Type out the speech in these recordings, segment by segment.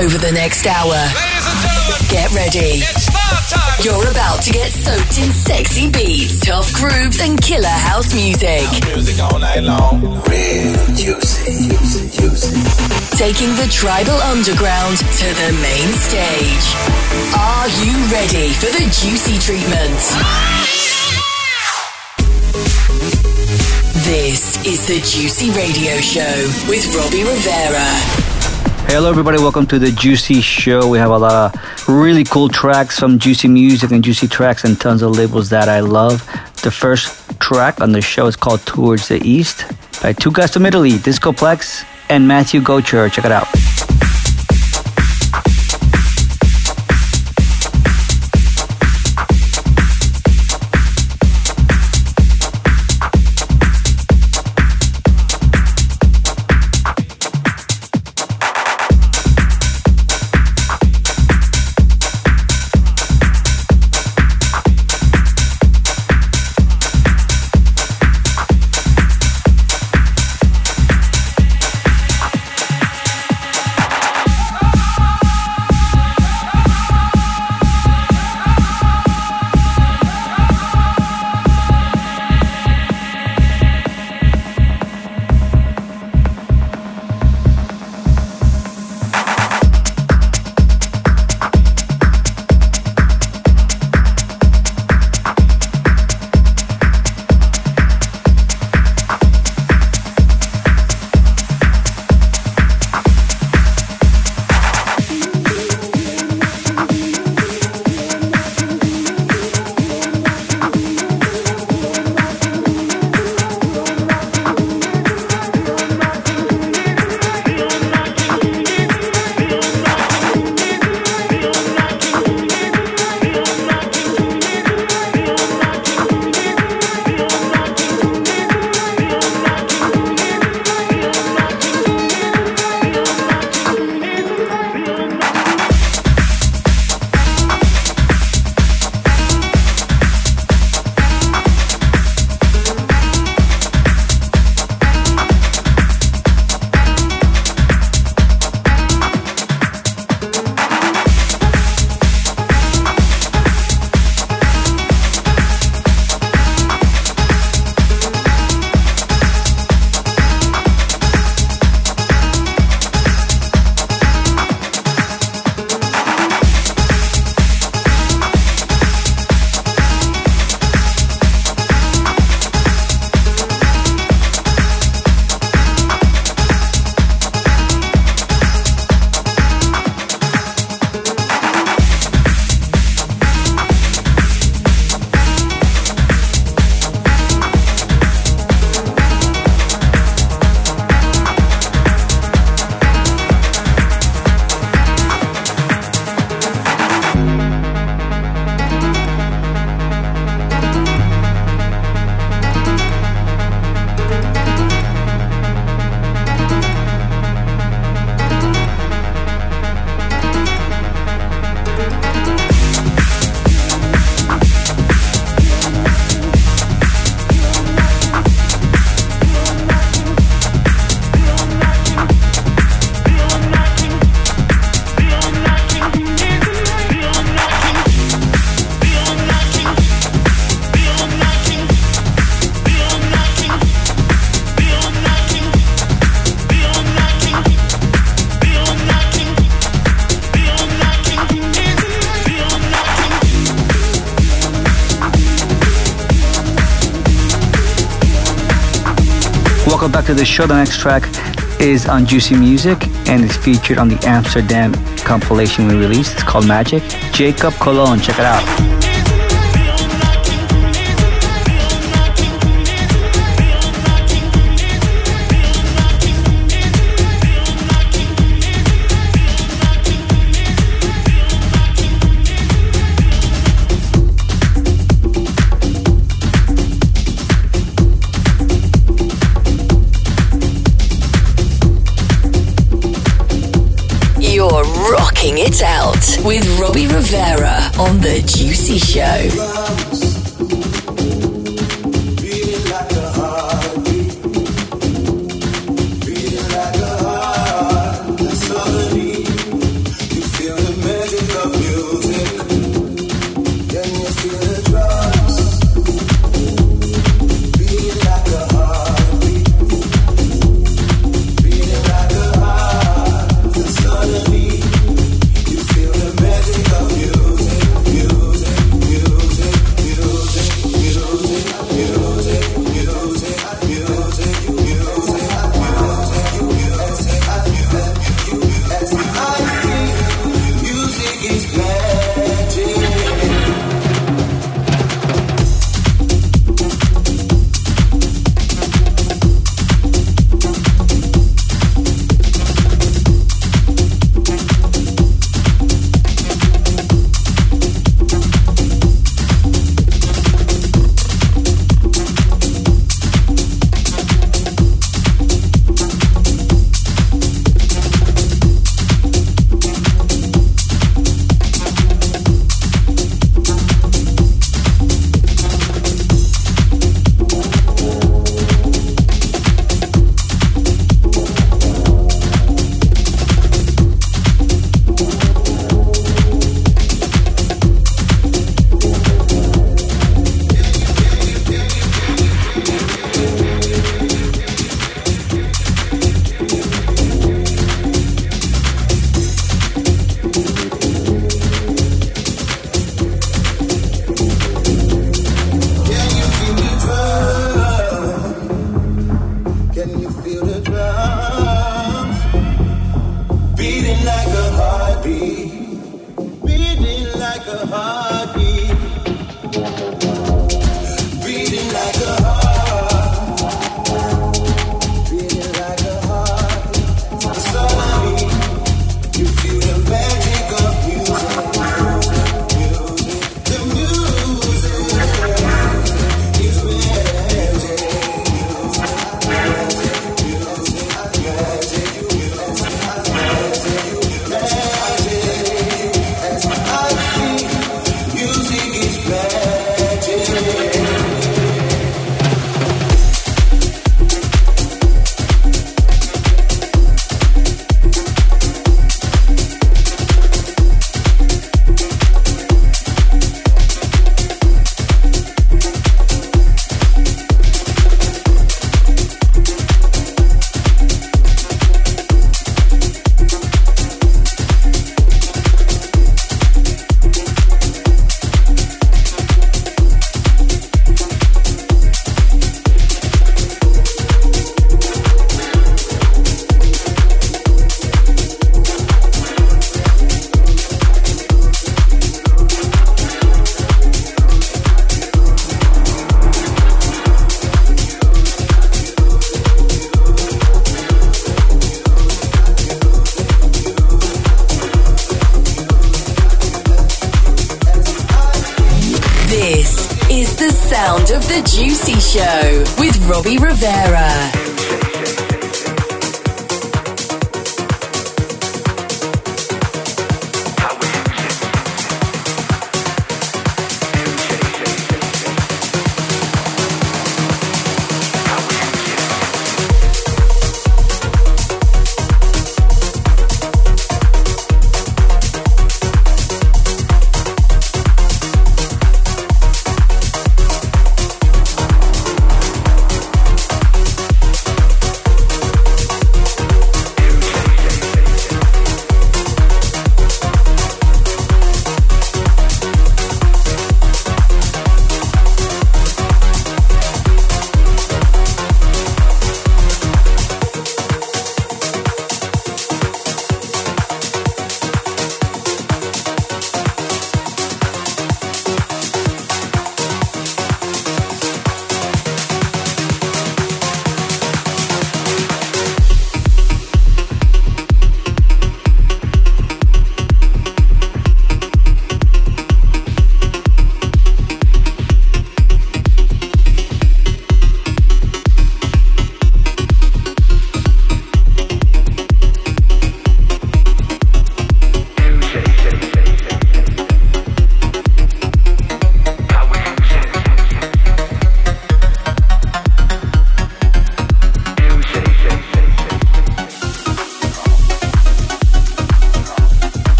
over the next hour. Ladies and gentlemen, Get ready. It's five time. You're about to get soaked in sexy beats, tough grooves, and killer house music. Music all night long. Real juicy, juicy, juicy. Taking the tribal underground to the main stage. Are you ready for the juicy treatment? This is the Juicy Radio Show with Robbie Rivera. Hello, everybody. Welcome to the Juicy Show. We have a lot of really cool tracks from Juicy Music and Juicy Tracks and tons of labels that I love. The first track on the show is called Towards the East by two guys from Italy, Discoplex and Matthew Gocher. Check it out. To the show. The next track is on Juicy Music and is featured on the Amsterdam compilation we released. It's called Magic. Jacob Colon, check it out. It with Robbie Rivera on The Juicy Show.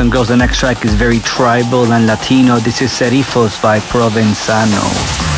And girls, the next track is very tribal and Latino. This is Serifos by Provenzano.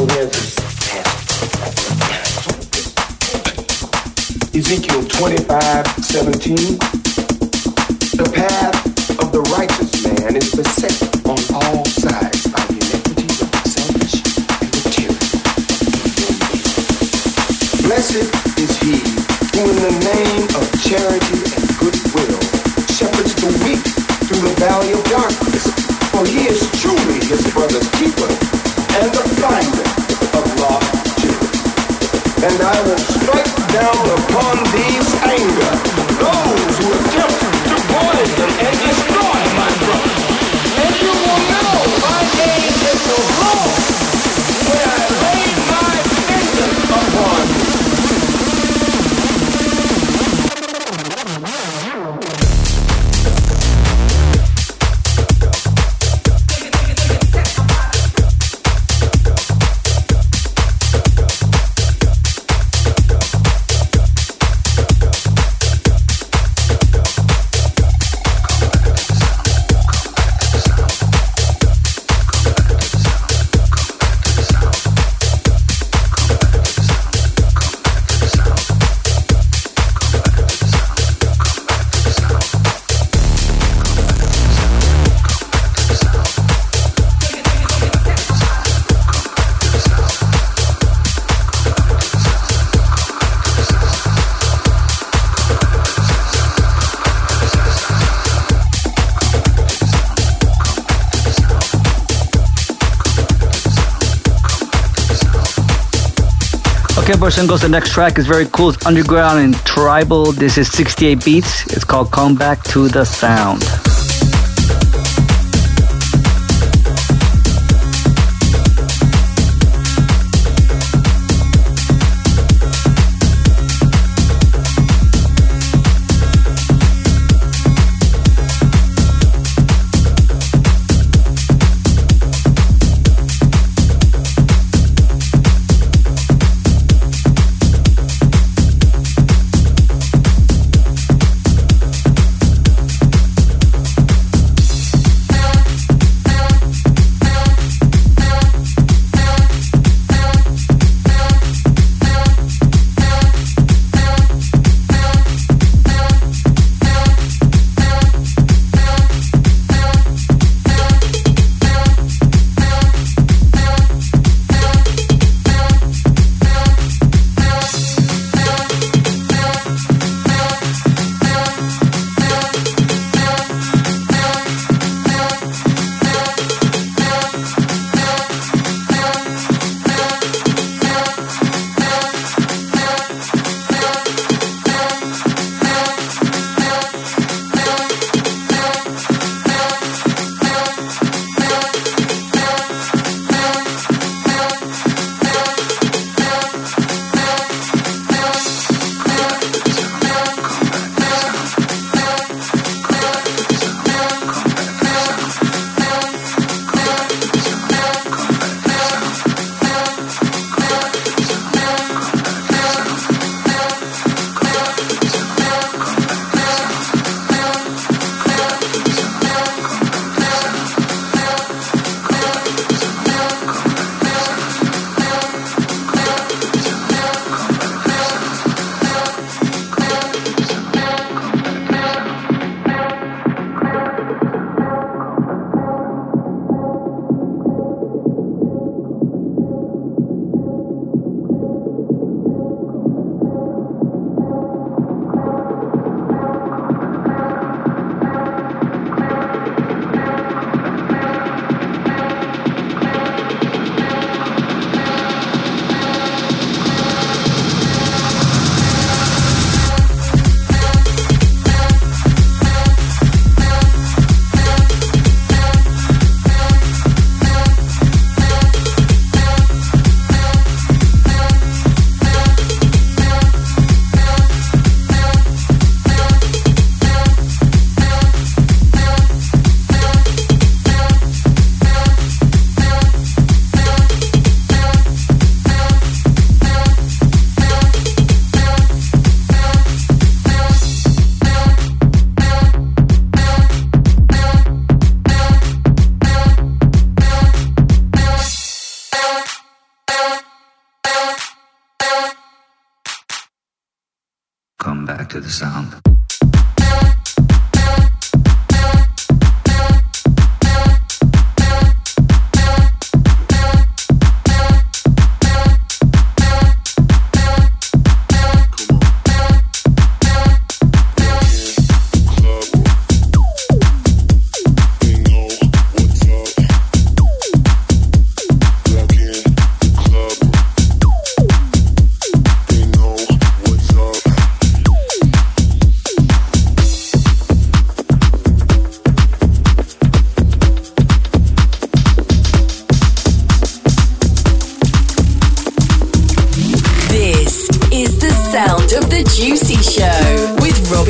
All we have. Ezekiel 25, 17. The path of the righteous man is beset on all sides by the inequities of the selfish and the material. Blessed is he who in the name of charity and goodwill shepherds the weak through the valley of darkness, for he is truly his brother's keeper and the finder. And I will strike down upon these anger. Those And girls, the next track is very cool. It's underground and tribal. This is 68 beats. It's called Come Back to the Sound.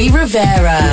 Rivera.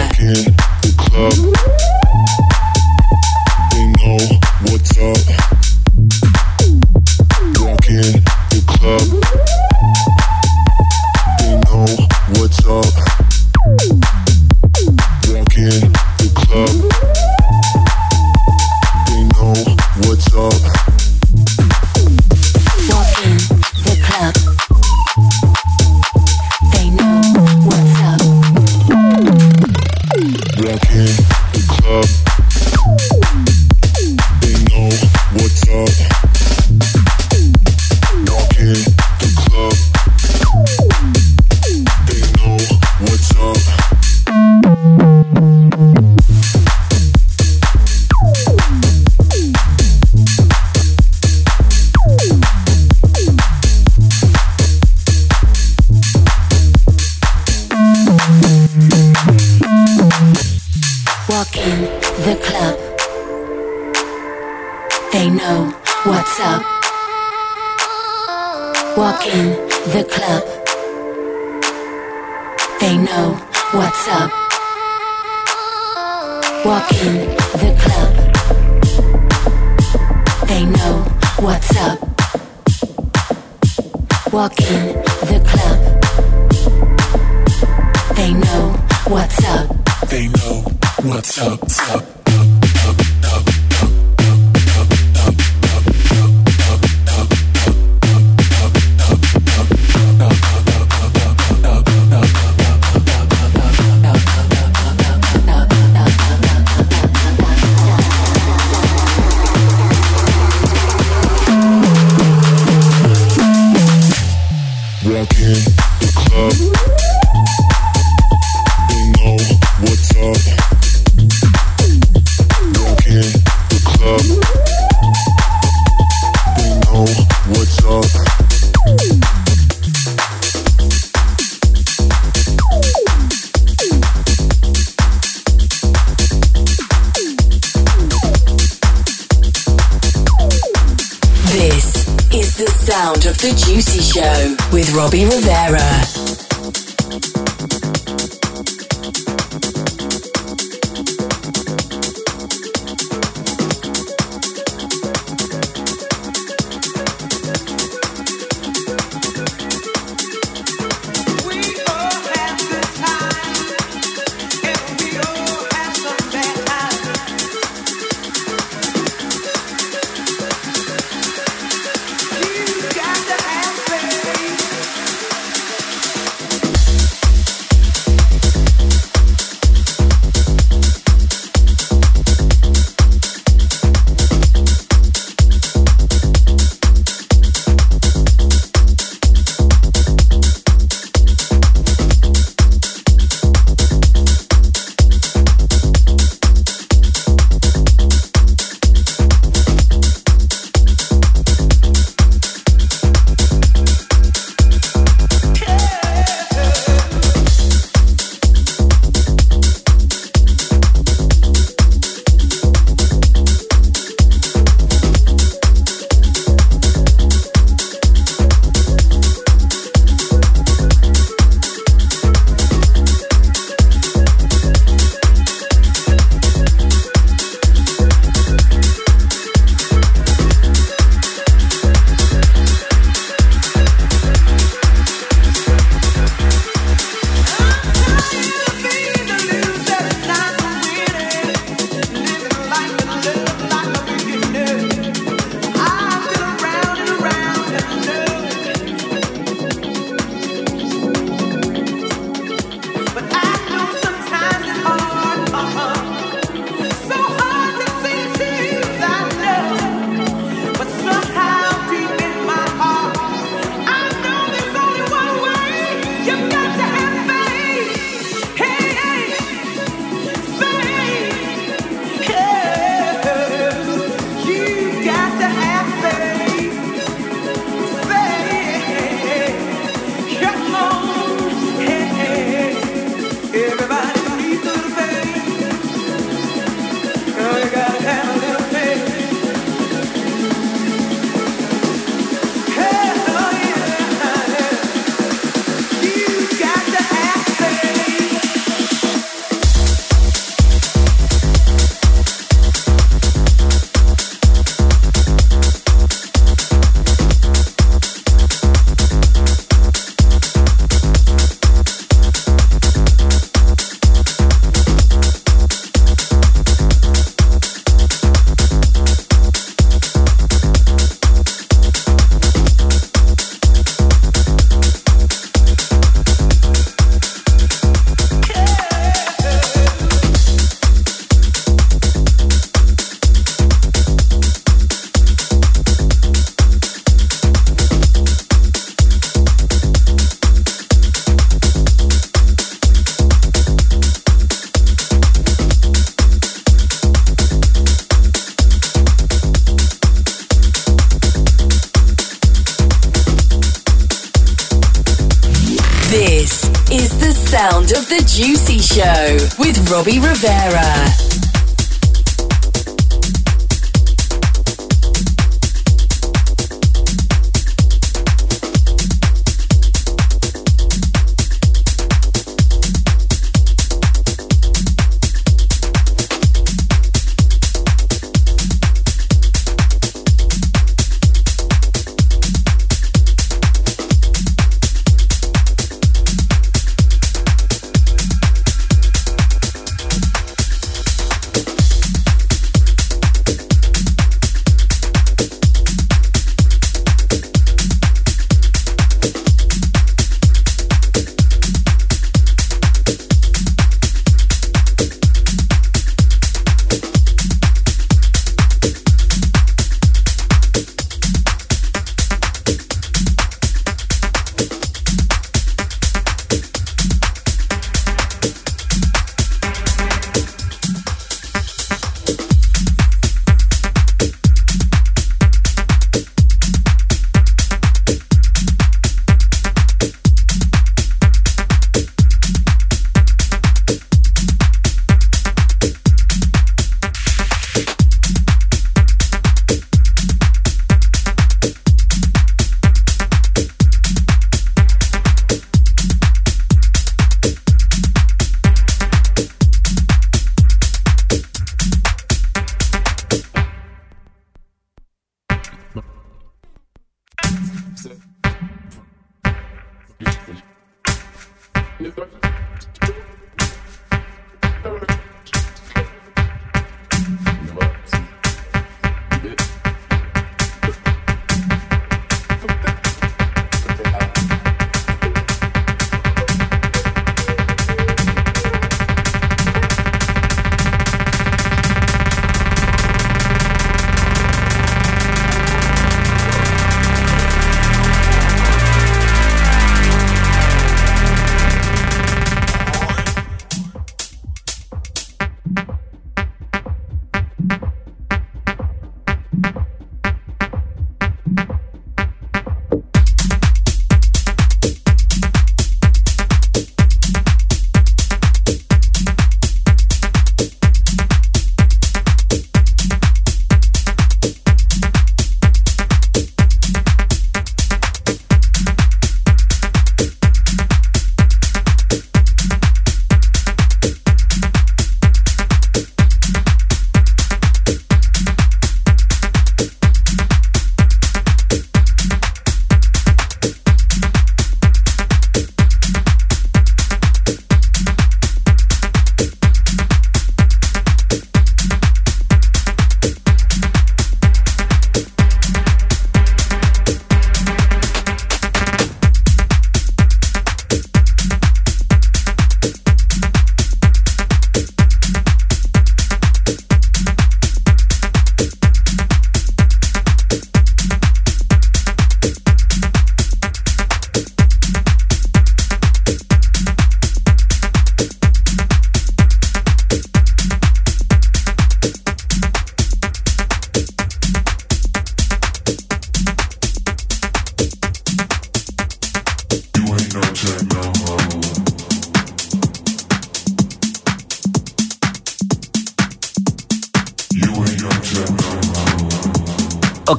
Robbie Rivera.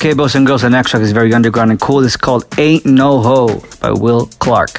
Okay, boys and girls, next track is very underground and cool. It's called Ain't No Ho by Will Clarke.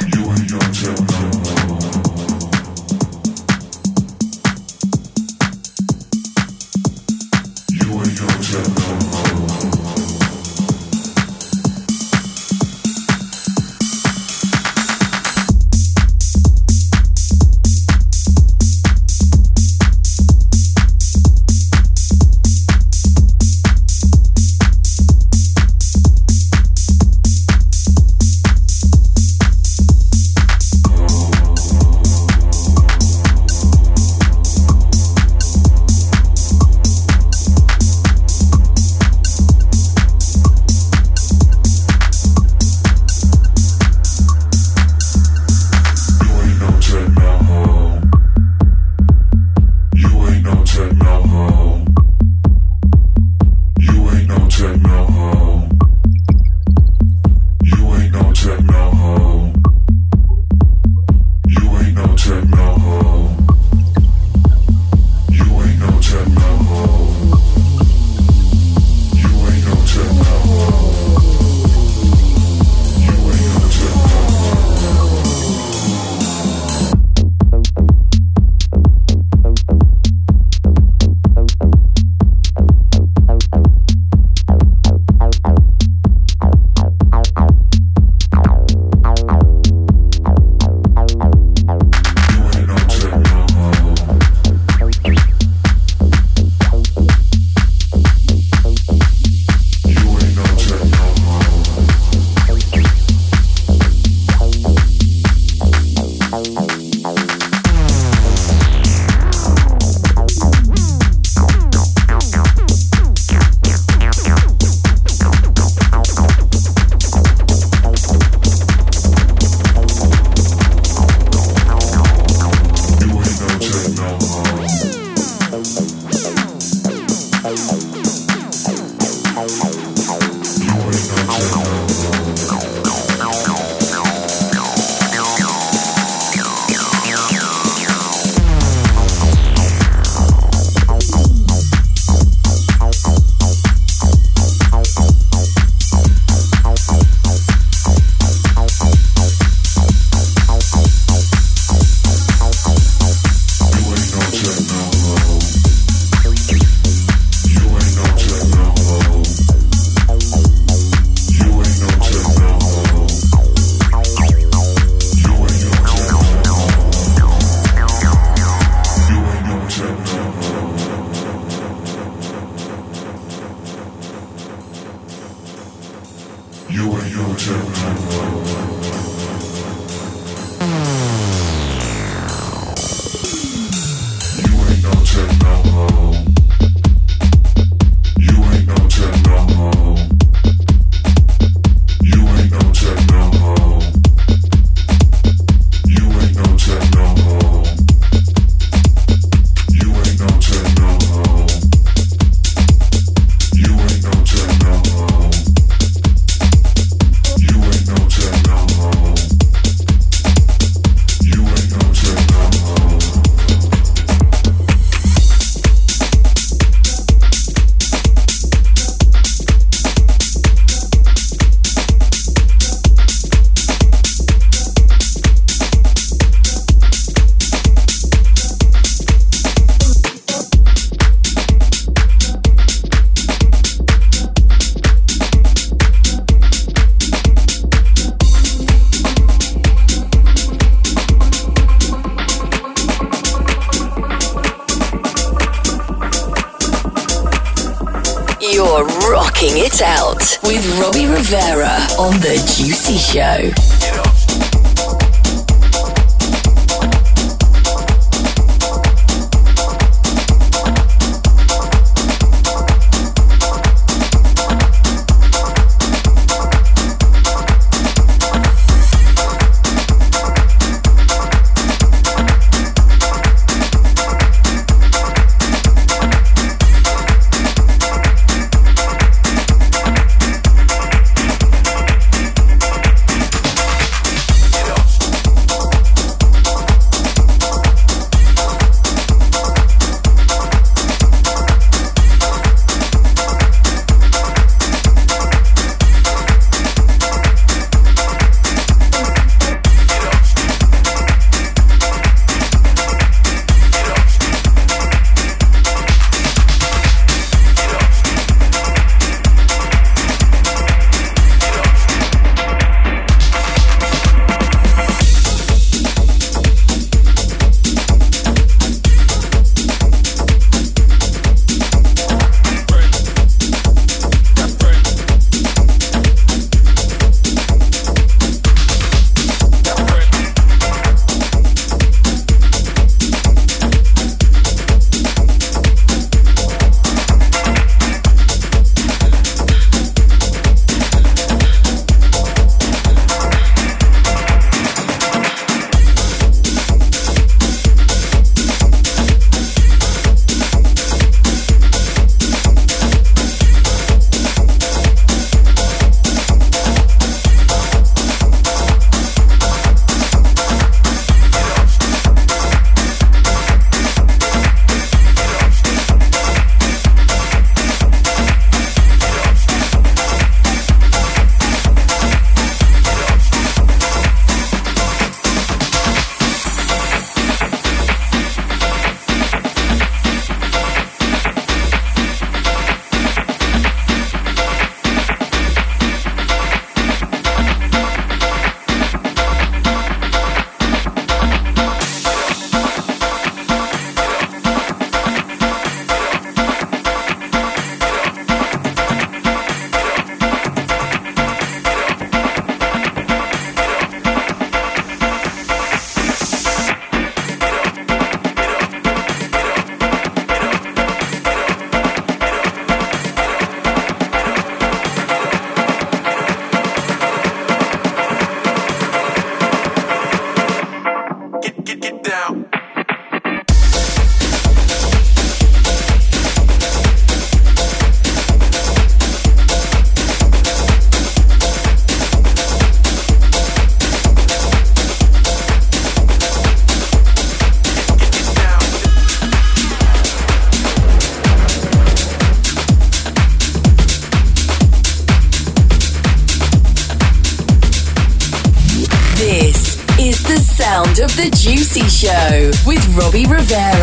Robbie Rivera.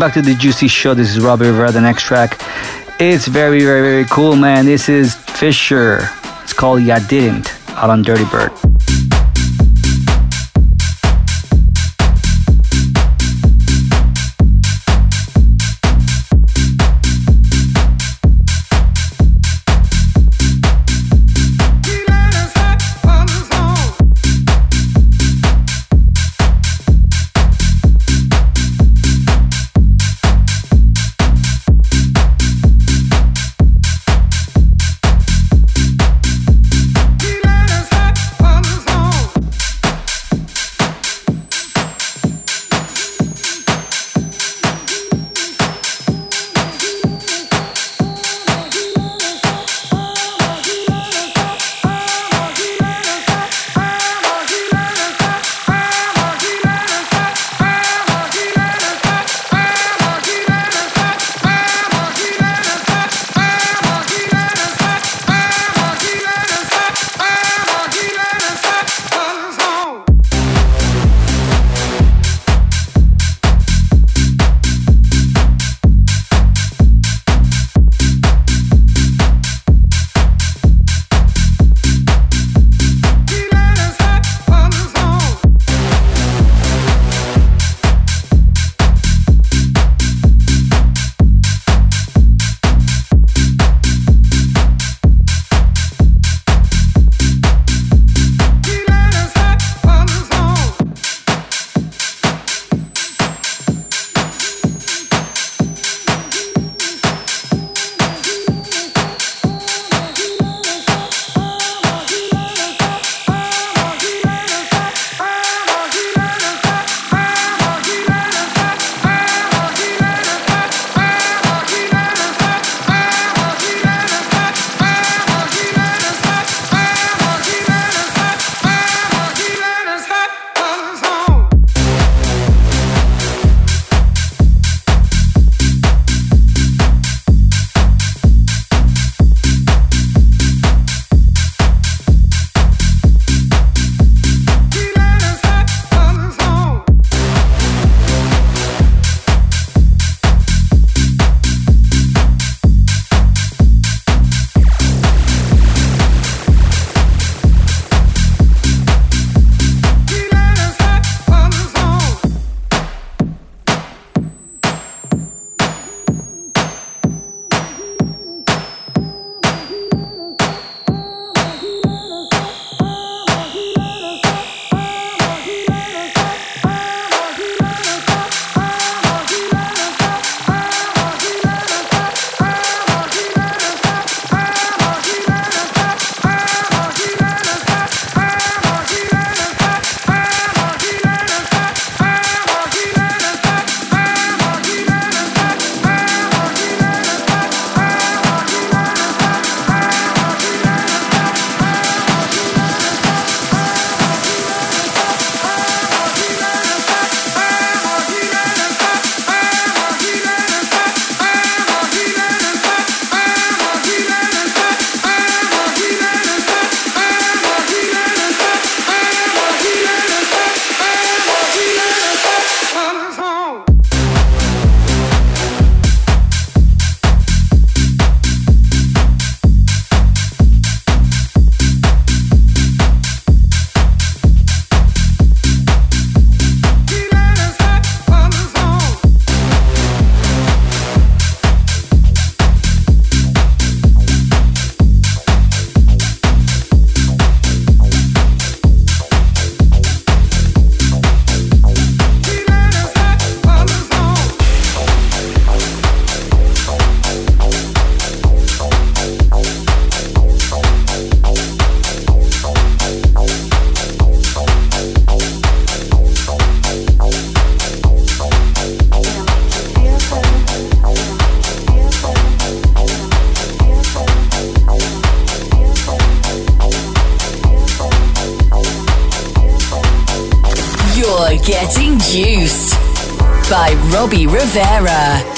Back to the Juicy Show. This is Robbie Rivera. The next track, it's very, very, very cool, man. This is Fisher. It's called Ya Kidding out on Dirty Bird. Robbie Rivera.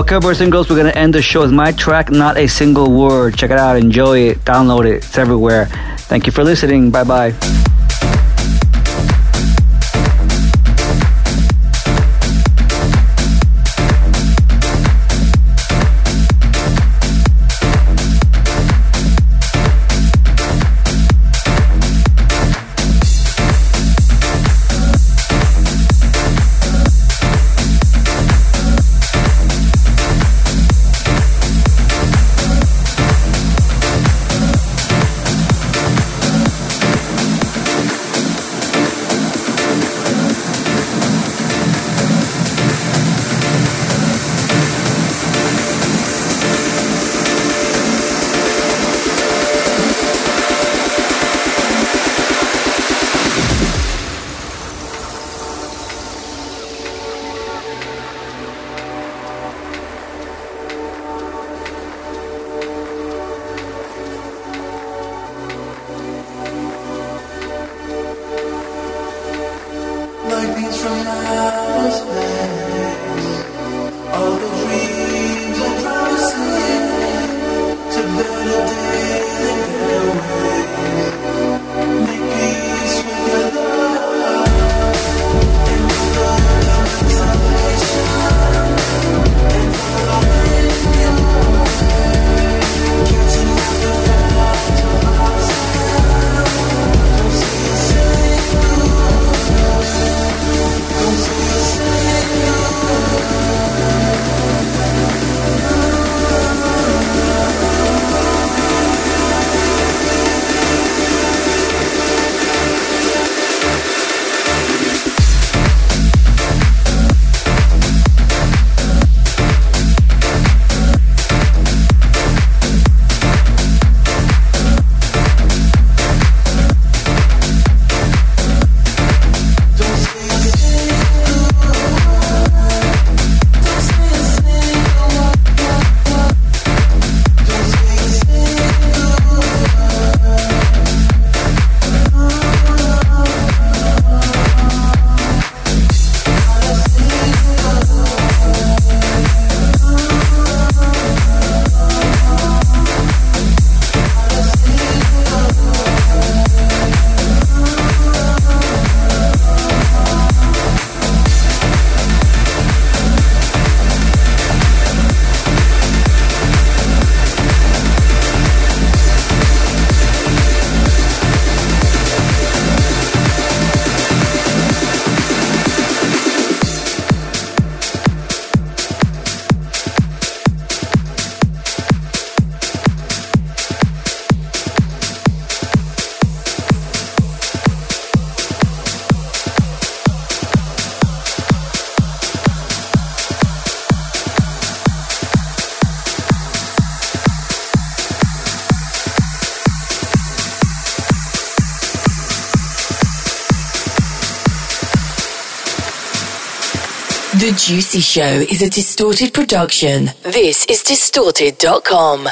Okay, boys and girls, we're gonna end the show with my track, Not a Single Word. Check it out, enjoy it, download it, it's everywhere. Thank you for listening. Bye bye. Juicy Show is a distorted production. This is distorted.com.